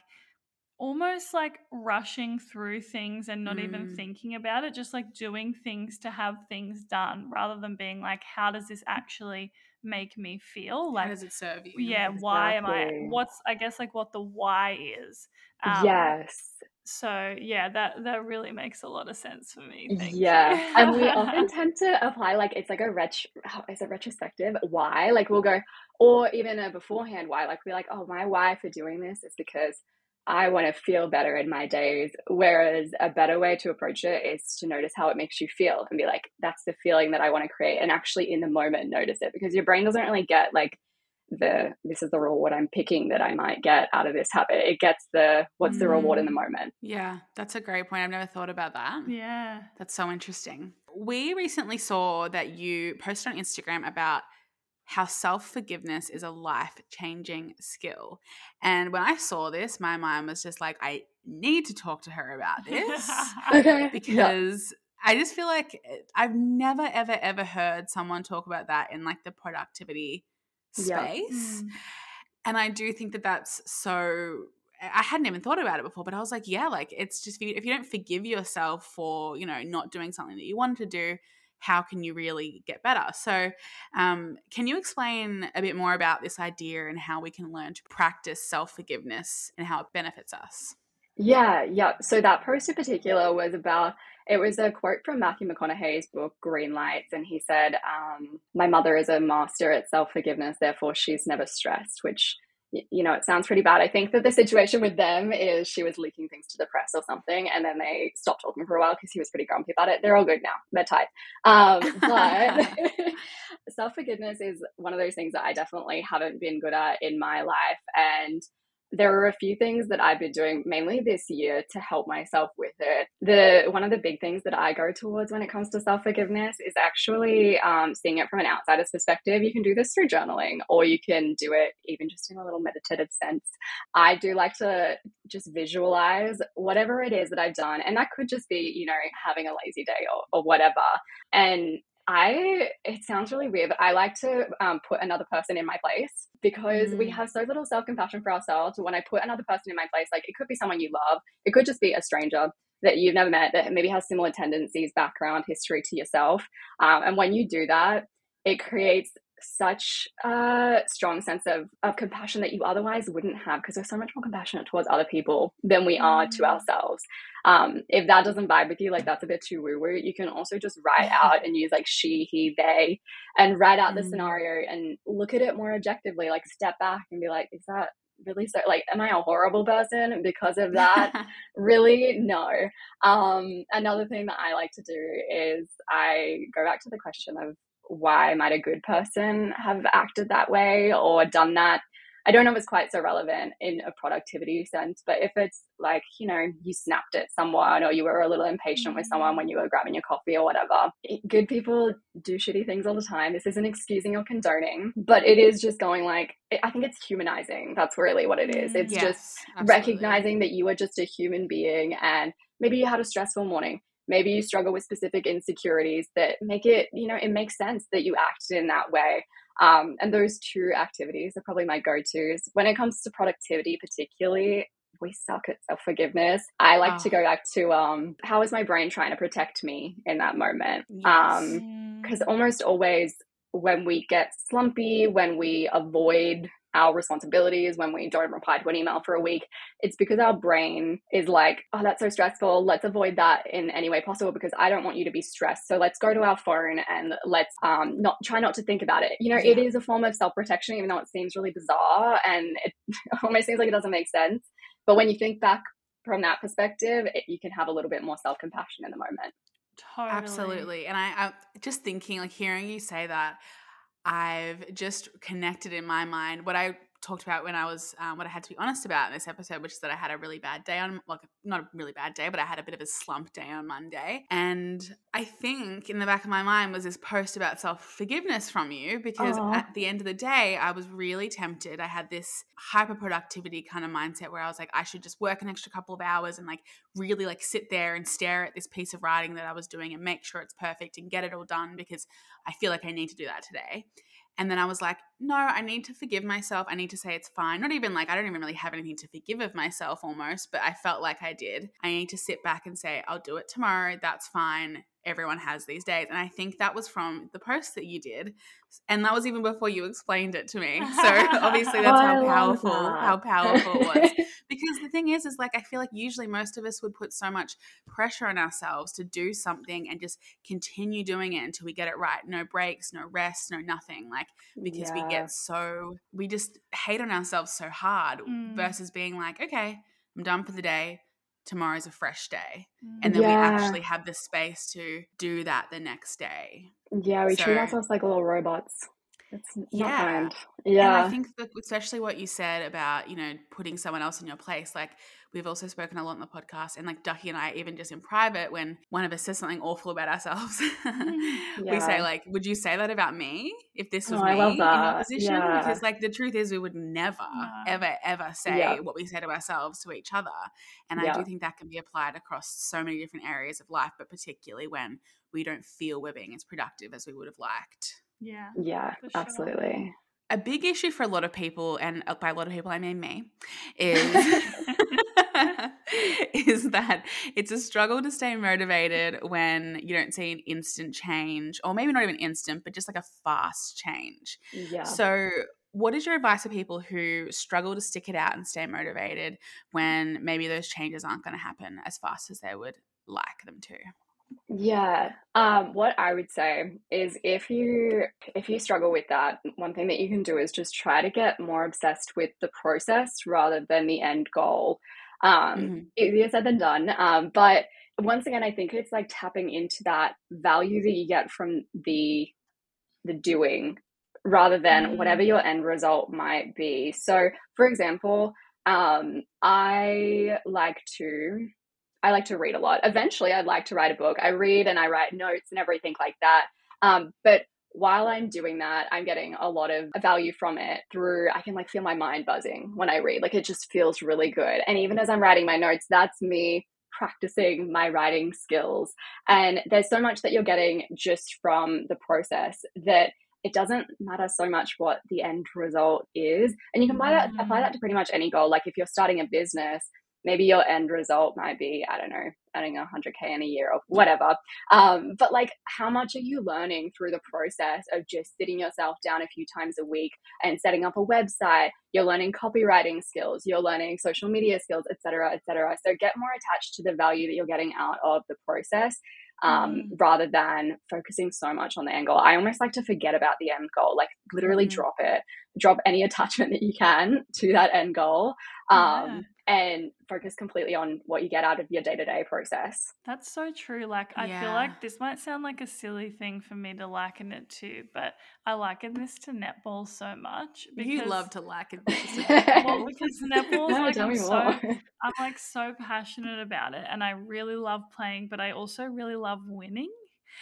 almost like rushing through things and not mm. even thinking about it, just like doing things to have things done rather than being like, how does this actually make me feel? Like, how does it serve you? Yeah, exactly. why am I? What's, I guess, like what the why is. Um, yes. So yeah, that that really makes a lot of sense for me. Thank yeah, and we often tend to apply like it's like a ret is it retrospective why? Like we'll go, or even a beforehand why? Like we're like, oh, my why for doing this is because I want to feel better in my days. Whereas a better way to approach it is to notice how it makes you feel and be like, that's the feeling that I want to create. And actually, in the moment, notice it because your brain doesn't really get like the this is the reward I'm picking that I might get out of this habit. It gets the what's mm. the reward in the mm. moment. Yeah, that's a great point. I've never thought about that. Yeah. That's so interesting. We recently saw that you posted on Instagram about how self forgiveness is a life changing skill. And when I saw this, my mind was just like, I need to talk to her about this. okay. Because yeah. I just feel like eh, I've never, ever, ever heard someone talk about that in like the productivity space. Yeah. Mm. And I do think that that's so I hadn't even thought about it before, but I was like, yeah, like it's just if you don't forgive yourself for, you know, not doing something that you wanted to do, how can you really get better? So, um, can you explain a bit more about this idea and how we can learn to practice self forgiveness and how it benefits us? Yeah, yeah. So that post in particular was about it was a quote from Matthew McConaughey's book Green Lights, and he said, um, "My mother is a master at self forgiveness, therefore she's never stressed," which you know, it sounds pretty bad. I think that the situation with them is she was leaking things to the press or something, and then they stopped talking for a while because he was pretty grumpy about it. They're all good now. They're tight. Um, but self forgiveness is one of those things that I definitely haven't been good at in my life. And there are a few things that I've been doing mainly this year to help myself with it. The one of the big things that I go towards when it comes to self forgiveness is actually um, seeing it from an outsider's perspective. You can do this through journaling, or you can do it even just in a little meditative sense. I do like to just visualize whatever it is that I've done, and that could just be you know having a lazy day or, or whatever, and I, it sounds really weird, but I like to um, put another person in my place because mm. we have so little self compassion for ourselves. When I put another person in my place, like it could be someone you love, it could just be a stranger that you've never met that maybe has similar tendencies, background, history to yourself. Um, and when you do that, it creates such a strong sense of, of compassion that you otherwise wouldn't have because we're so much more compassionate towards other people than we are to mm. ourselves. Um, if that doesn't vibe with you, like that's a bit too woo woo, you can also just write out and use like she, he, they, and write out the mm. scenario and look at it more objectively, like step back and be like, is that really so like am i a horrible person because of that really no um another thing that i like to do is i go back to the question of why might a good person have acted that way or done that I don't know if it's quite so relevant in a productivity sense, but if it's like, you know, you snapped at someone or you were a little impatient with someone mm-hmm. when you were grabbing your coffee or whatever, good people do shitty things all the time. This isn't excusing or condoning, but it is just going like, I think it's humanizing. That's really what it is. Mm-hmm. It's yes, just absolutely. recognizing that you are just a human being and maybe you had a stressful morning maybe you struggle with specific insecurities that make it you know it makes sense that you acted in that way um, and those two activities are probably my go-to's when it comes to productivity particularly we suck at self-forgiveness i like oh. to go back to um, how is my brain trying to protect me in that moment yes. um because almost always when we get slumpy when we avoid our responsibilities when we don't reply to an email for a week, it's because our brain is like, oh, that's so stressful. Let's avoid that in any way possible because I don't want you to be stressed. So let's go to our phone and let's um, not try not to think about it. You know, yeah. it is a form of self protection, even though it seems really bizarre and it almost seems like it doesn't make sense. But when you think back from that perspective, it, you can have a little bit more self compassion in the moment. Totally. Absolutely. And I, I'm just thinking, like hearing you say that, I've just connected in my mind what I talked about when I was um, what I had to be honest about in this episode, which is that I had a really bad day on like not a really bad day, but I had a bit of a slump day on Monday. And I think in the back of my mind was this post about self forgiveness from you because Aww. at the end of the day, I was really tempted. I had this hyper productivity kind of mindset where I was like, I should just work an extra couple of hours and like really like sit there and stare at this piece of writing that I was doing and make sure it's perfect and get it all done because I feel like I need to do that today. And then I was like, no, I need to forgive myself. I need to say it's fine. Not even like I don't even really have anything to forgive of myself almost, but I felt like I did. I need to sit back and say, I'll do it tomorrow. That's fine everyone has these days. And I think that was from the post that you did. And that was even before you explained it to me. So obviously that's how powerful how powerful it was. because the thing is is like I feel like usually most of us would put so much pressure on ourselves to do something and just continue doing it until we get it right. No breaks, no rest, no nothing. Like because yeah. we get so we just hate on ourselves so hard mm. versus being like, okay, I'm done for the day tomorrow's a fresh day. And then yeah. we actually have the space to do that the next day. Yeah we so, treat ourselves like little robots. It's not yeah. kind. Yeah and i think that especially what you said about you know putting someone else in your place like We've also spoken a lot on the podcast, and like Ducky and I, even just in private, when one of us says something awful about ourselves, yeah. we say like, "Would you say that about me if this was oh, me in that position?" Yeah. Because like the truth is, we would never, ever, ever say yeah. what we say to ourselves to each other, and I do think that can be applied across so many different areas of life, but particularly when we don't feel we're being as productive as we would have liked. Yeah. Yeah, sure. absolutely a big issue for a lot of people, and uh, by a lot of people I mean me, is is that it's a struggle to stay motivated when you don't see an instant change, or maybe not even instant, but just like a fast change. Yeah. So, what is your advice for people who struggle to stick it out and stay motivated when maybe those changes aren't going to happen as fast as they would like them to? Yeah. Um, what I would say is if you if you struggle with that, one thing that you can do is just try to get more obsessed with the process rather than the end goal. Um, mm-hmm. Easier said than done. Um, but once again, I think it's like tapping into that value that you get from the the doing rather than mm-hmm. whatever your end result might be. So, for example, um, I like to I like to read a lot. Eventually, I'd like to write a book. I read and I write notes and everything like that. Um, but while I'm doing that, I'm getting a lot of value from it through, I can like feel my mind buzzing when I read. Like it just feels really good. And even as I'm writing my notes, that's me practicing my writing skills. And there's so much that you're getting just from the process that it doesn't matter so much what the end result is. And you can apply that, apply mm-hmm. that to pretty much any goal. Like if you're starting a business, maybe your end result might be i don't know earning 100k in a year or whatever um, but like how much are you learning through the process of just sitting yourself down a few times a week and setting up a website you're learning copywriting skills you're learning social media skills etc etc so get more attached to the value that you're getting out of the process um, mm. rather than focusing so much on the end goal. I almost like to forget about the end goal, like literally mm. drop it, drop any attachment that you can to that end goal. Um, yeah and focus completely on what you get out of your day-to-day process. That's so true like i yeah. feel like this might sound like a silly thing for me to liken it to but i liken this to netball so much because you love to liken this to netball. Because netball no, like I'm so i'm like so passionate about it and i really love playing but i also really love winning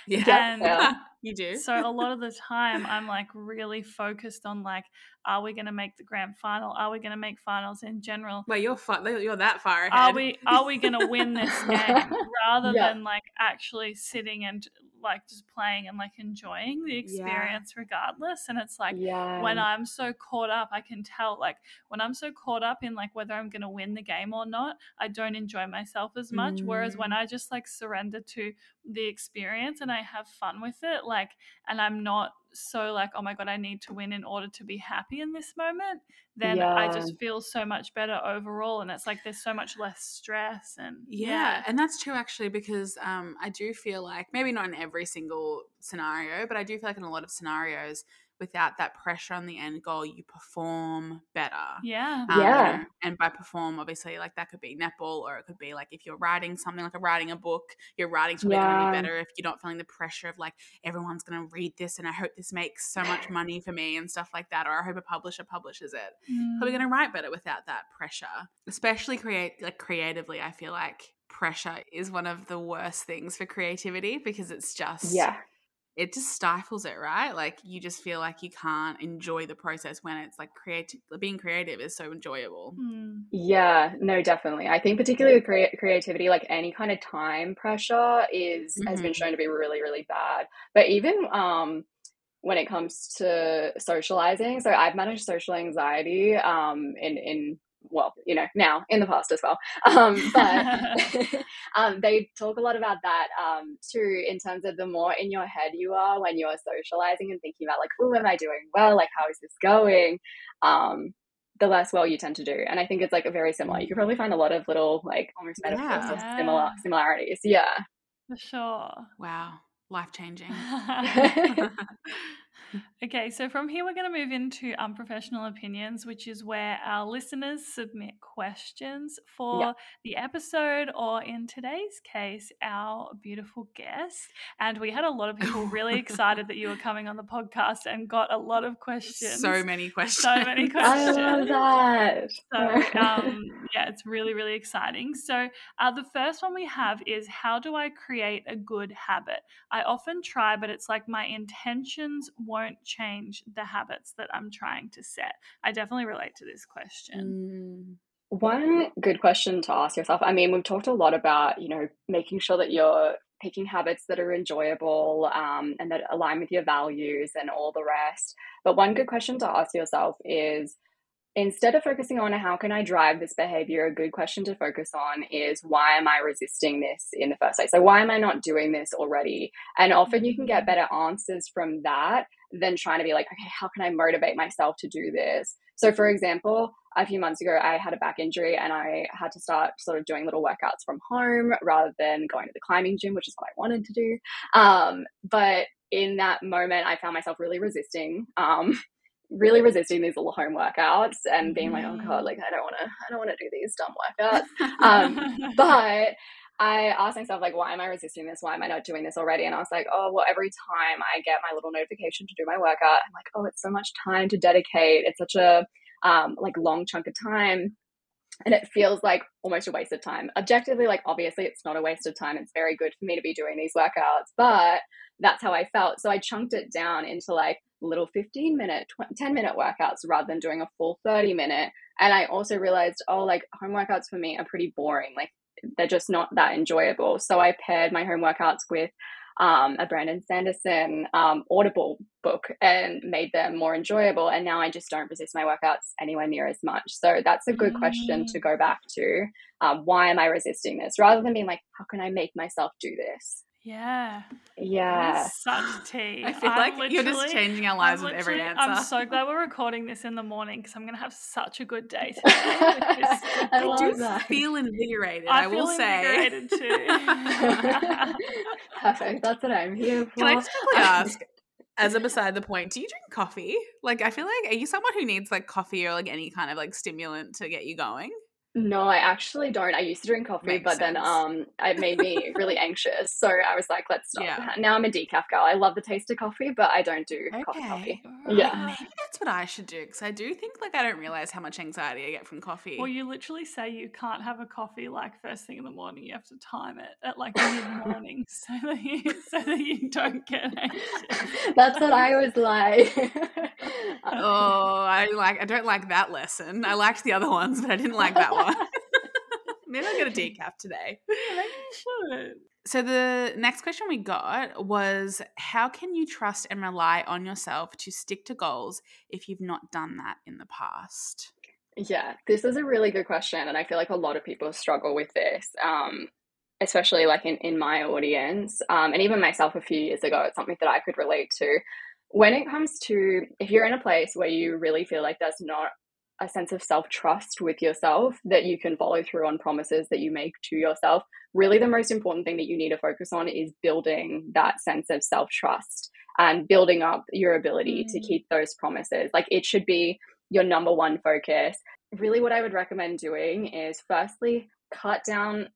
yeah, and yeah. you do. So a lot of the time, I'm like really focused on like, are we going to make the grand final? Are we going to make finals in general? Well, you're far, you're that far ahead. Are we are we going to win this game rather yeah. than like actually sitting and like just playing and like enjoying the experience yeah. regardless and it's like yeah. when i'm so caught up i can tell like when i'm so caught up in like whether i'm going to win the game or not i don't enjoy myself as much mm. whereas when mm. i just like surrender to the experience and i have fun with it like and i'm not so like oh my god i need to win in order to be happy in this moment then yeah. i just feel so much better overall and it's like there's so much less stress and yeah, yeah, and that's true actually because um i do feel like maybe not in every single scenario but i do feel like in a lot of scenarios without that pressure on the end goal, you perform better. Yeah. Um, yeah. You know, and by perform, obviously, like that could be netball or it could be like if you're writing something like a writing a book, your writing's probably yeah. going to be better if you're not feeling the pressure of like everyone's going to read this and I hope this makes so much money for me and stuff like that. Or I hope a publisher publishes it. Mm. Probably going to write better without that pressure, especially create like creatively. I feel like pressure is one of the worst things for creativity because it's just yeah it just stifles it, right? Like you just feel like you can't enjoy the process when it's like creative. Being creative is so enjoyable. Mm. Yeah, no, definitely. I think particularly with crea- creativity, like any kind of time pressure is mm-hmm. has been mm-hmm. shown to be really, really bad. But even um, when it comes to socializing, so I've managed social anxiety um, in in well, you know, now in the past as well. Um, but um, they talk a lot about that um, too, in terms of the more in your head you are when you're socializing and thinking about like, oh, am I doing well? Like, how is this going? Um, the less well you tend to do. And I think it's like a very similar. You could probably find a lot of little like almost metaphors yeah. of similar similarities. Yeah. For sure. Wow. Life changing. Okay, so from here, we're going to move into unprofessional opinions, which is where our listeners submit questions for yep. the episode, or in today's case, our beautiful guest. And we had a lot of people really excited that you were coming on the podcast and got a lot of questions. So many questions. So many questions. I love that. So, um, yeah, it's really, really exciting. So, uh, the first one we have is How do I create a good habit? I often try, but it's like my intentions won't change the habits that I'm trying to set? I definitely relate to this question. Mm. One good question to ask yourself. I mean, we've talked a lot about, you know, making sure that you're picking habits that are enjoyable um, and that align with your values and all the rest. But one good question to ask yourself is instead of focusing on how can I drive this behavior, a good question to focus on is why am I resisting this in the first place? So, why am I not doing this already? And often you can get mm. better answers from that than trying to be like, okay, how can I motivate myself to do this? So, for example, a few months ago, I had a back injury and I had to start sort of doing little workouts from home rather than going to the climbing gym, which is what I wanted to do. Um, but in that moment, I found myself really resisting. Um, really resisting these little home workouts and being like, oh god, mm. like I don't want to, I don't want to do these dumb workouts. um, but I asked myself, like, why am I resisting this? Why am I not doing this already? And I was like, oh, well, every time I get my little notification to do my workout, I'm like, oh, it's so much time to dedicate. It's such a um, like long chunk of time. And it feels like almost a waste of time. Objectively, like, obviously, it's not a waste of time. It's very good for me to be doing these workouts, but that's how I felt. So I chunked it down into like little 15 minute, 20, 10 minute workouts rather than doing a full 30 minute. And I also realized, oh, like home workouts for me are pretty boring. Like they're just not that enjoyable. So I paired my home workouts with um, a Brandon Sanderson um, Audible book and made them more enjoyable. And now I just don't resist my workouts anywhere near as much. So that's a good mm. question to go back to. Um, why am I resisting this? Rather than being like, how can I make myself do this? Yeah. Yeah. Such tea. I feel I'm like you're just changing our lives with every answer. I'm so glad we're recording this in the morning because I'm going to have such a good day today. I, I do that. feel invigorated, I, I will say. Invigorated too. Perfect. That's what I'm here for. Can I just um, ask, as a beside the point, do you drink coffee? Like, I feel like, are you someone who needs like coffee or like any kind of like stimulant to get you going? No, I actually don't. I used to drink coffee, Makes but sense. then um, it made me really anxious. So I was like, let's stop. Yeah. Now I'm a decaf girl. I love the taste of coffee, but I don't do okay. coffee. coffee. Yeah, maybe that's what I should do because I do think like I don't realize how much anxiety I get from coffee. Well, you literally say you can't have a coffee like first thing in the morning. You have to time it at like mid morning so that you so that you don't get anxious. That's what I was like. oh, I like. I don't like that lesson. I liked the other ones, but I didn't like that one. Maybe I'll get a decaf today. Maybe should. So the next question we got was how can you trust and rely on yourself to stick to goals if you've not done that in the past? Yeah, this is a really good question and I feel like a lot of people struggle with this. Um, especially like in, in my audience um, and even myself a few years ago it's something that i could relate to when it comes to if you're in a place where you really feel like there's not a sense of self trust with yourself that you can follow through on promises that you make to yourself. Really, the most important thing that you need to focus on is building that sense of self trust and building up your ability mm. to keep those promises. Like it should be your number one focus. Really, what I would recommend doing is firstly, cut down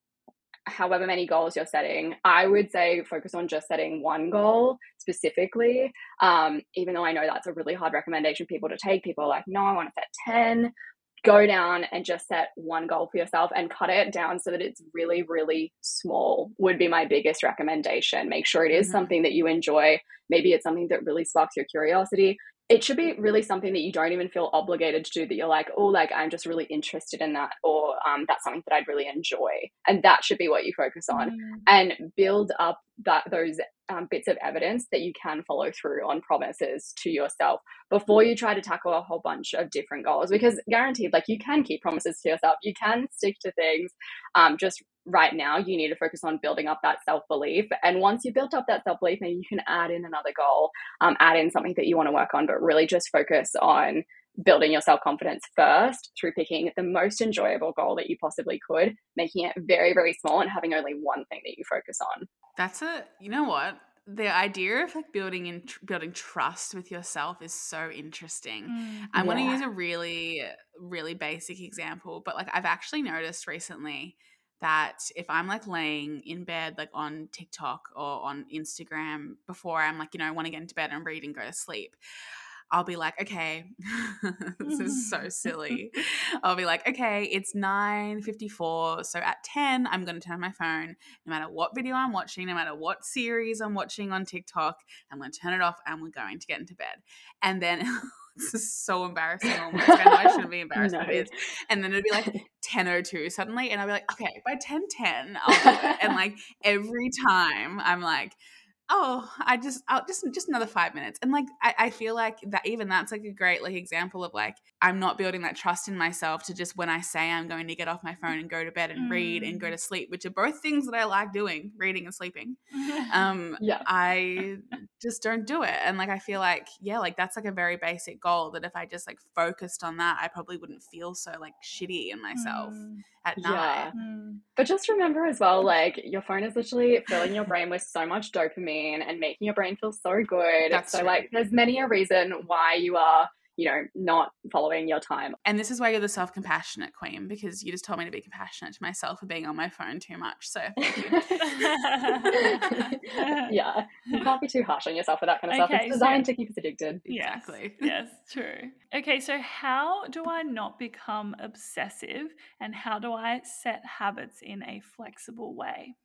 however many goals you're setting, I would say focus on just setting one goal specifically. Um, even though I know that's a really hard recommendation for people to take, people are like, no, I want to set 10. Go down and just set one goal for yourself and cut it down so that it's really, really small, would be my biggest recommendation. Make sure it is mm-hmm. something that you enjoy. Maybe it's something that really sparks your curiosity it should be really something that you don't even feel obligated to do that you're like oh like i'm just really interested in that or um, that's something that i'd really enjoy and that should be what you focus on mm. and build up that those um, bits of evidence that you can follow through on promises to yourself before you try to tackle a whole bunch of different goals because guaranteed like you can keep promises to yourself you can stick to things. Um, just right now you need to focus on building up that self-belief and once you've built up that self-belief then you can add in another goal um, add in something that you want to work on but really just focus on building your self-confidence first through picking the most enjoyable goal that you possibly could making it very very small and having only one thing that you focus on that's a you know what the idea of like building in tr- building trust with yourself is so interesting. Mm, I'm yeah. going to use a really really basic example, but like I've actually noticed recently that if I'm like laying in bed, like on TikTok or on Instagram before I'm like, you know, I want to get into bed and read and go to sleep, I'll be like, okay, this is so silly. I'll be like, okay, it's 9.54. So at 10, I'm going to turn my phone, no matter what video I'm watching, no matter what series I'm watching on TikTok, I'm going to turn it off and we're going to get into bed. And then this is so embarrassing. God, I know I shouldn't be embarrassed no. this. And then it'd be like 10.02 suddenly. And I'll be like, okay, by 10.10, I'll do it. and like every time I'm like, oh i just i'll just just another five minutes. And like I, I feel like that even that's like a great like example of like i'm not building that trust in myself to just when i say i'm going to get off my phone and go to bed and mm. read and go mm. to sleep which are both things that i like doing reading and sleeping um yeah i just don't do it and like i feel like yeah like that's like a very basic goal that if i just like focused on that i probably wouldn't feel so like shitty in myself mm. at night yeah. mm. but just remember as well like your phone is literally filling your brain with so much dopamine and making your brain feel so good that's so true. like there's many a reason why you are you know, not following your time. And this is why you're the self compassionate queen because you just told me to be compassionate to myself for being on my phone too much. So, yeah, you can't be too harsh on yourself for that kind of okay, stuff. It's designed so, to keep us addicted. Exactly. Yes, yes, true. Okay, so how do I not become obsessive and how do I set habits in a flexible way?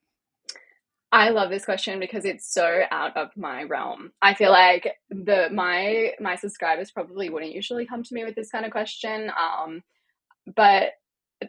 I love this question because it's so out of my realm. I feel like the my my subscribers probably wouldn't usually come to me with this kind of question. Um, but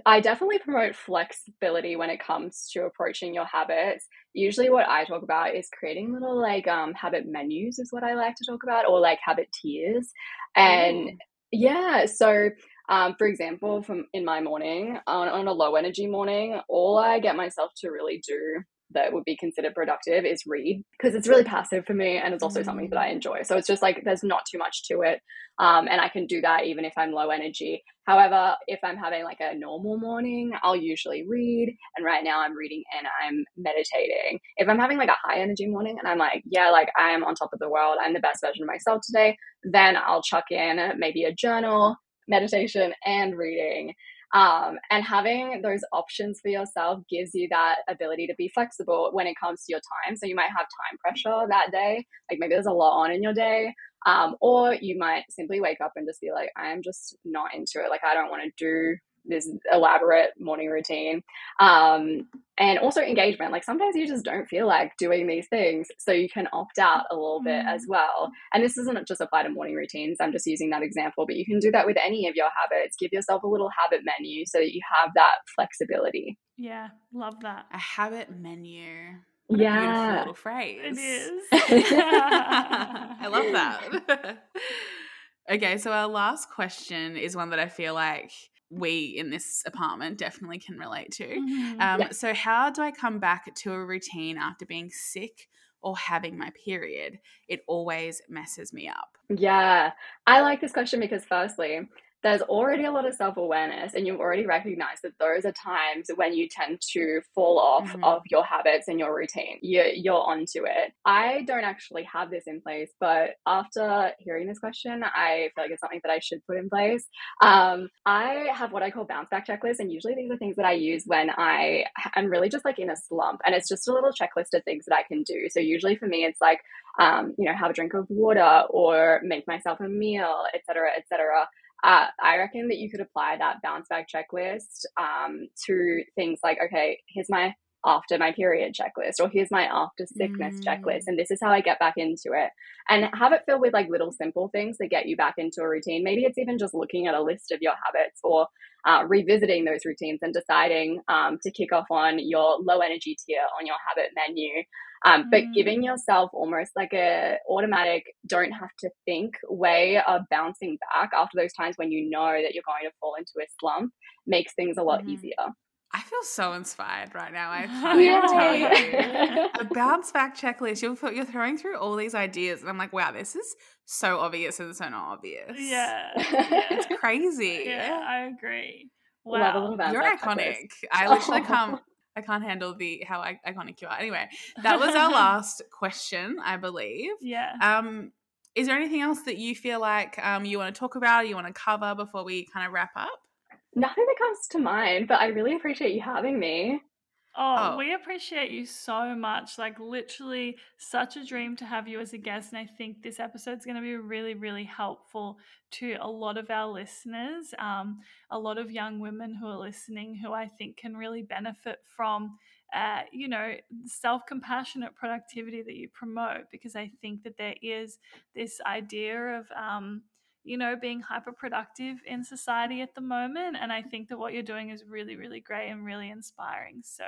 I definitely promote flexibility when it comes to approaching your habits. Usually, what I talk about is creating little like um, habit menus, is what I like to talk about, or like habit tiers. And Ooh. yeah, so um, for example, from in my morning on, on a low energy morning, all I get myself to really do that would be considered productive is read because it's really passive for me and it's also mm. something that I enjoy. So it's just like there's not too much to it. Um, and I can do that even if I'm low energy. However, if I'm having like a normal morning, I'll usually read. And right now I'm reading and I'm meditating. If I'm having like a high energy morning and I'm like, yeah, like I'm on top of the world, I'm the best version of myself today, then I'll chuck in maybe a journal, meditation, and reading. Um, and having those options for yourself gives you that ability to be flexible when it comes to your time. So you might have time pressure that day, like maybe there's a lot on in your day. Um, or you might simply wake up and just be like, I am just not into it. Like, I don't want to do this elaborate morning routine. Um, and also engagement. Like sometimes you just don't feel like doing these things so you can opt out a little bit as mm. well. And this doesn't just apply to morning routines i'm just using that example but you can do that with any of your habits. Give yourself a little habit menu so that you have that flexibility. Yeah love that. A habit menu. What yeah. little phrase. it is. I love that. Okay so our last question is one that i feel like we in this apartment definitely can relate to. Mm-hmm. Um, yeah. So, how do I come back to a routine after being sick or having my period? It always messes me up. Yeah, I like this question because, firstly, there's already a lot of self awareness, and you've already recognized that those are times when you tend to fall off mm-hmm. of your habits and your routine. You're, you're onto it. I don't actually have this in place, but after hearing this question, I feel like it's something that I should put in place. Um, I have what I call bounce back checklists, and usually these are things that I use when I am really just like in a slump, and it's just a little checklist of things that I can do. So usually for me, it's like um, you know, have a drink of water or make myself a meal, etc., etc uh, I reckon that you could apply that bounce back checklist um, to things like, okay, here's my after my period checklist, or here's my after sickness mm. checklist, and this is how I get back into it. And have it filled with like little simple things that get you back into a routine. Maybe it's even just looking at a list of your habits or uh, revisiting those routines and deciding um, to kick off on your low energy tier on your habit menu um, but mm. giving yourself almost like a automatic don't have to think way of bouncing back after those times when you know that you're going to fall into a slump makes things a lot mm. easier I feel so inspired right now. I can't tell you. A bounce back checklist. You're, you're throwing through all these ideas, and I'm like, wow, this is so obvious and so not obvious. Yeah. It's crazy. Yeah, I agree. Wow. You're iconic. I literally come I can't handle the how iconic you are. Anyway, that was our last question, I believe. Yeah. Um, is there anything else that you feel like um, you want to talk about, you want to cover before we kind of wrap up? Nothing that comes to mind, but I really appreciate you having me. Oh, oh, we appreciate you so much. Like, literally, such a dream to have you as a guest. And I think this episode is going to be really, really helpful to a lot of our listeners, um, a lot of young women who are listening who I think can really benefit from. Uh, you know, self compassionate productivity that you promote, because I think that there is this idea of, um, you know, being hyper productive in society at the moment. And I think that what you're doing is really, really great and really inspiring. So,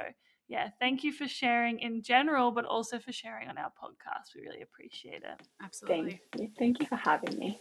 yeah, thank you for sharing in general, but also for sharing on our podcast. We really appreciate it. Absolutely. Thank you, thank you for having me.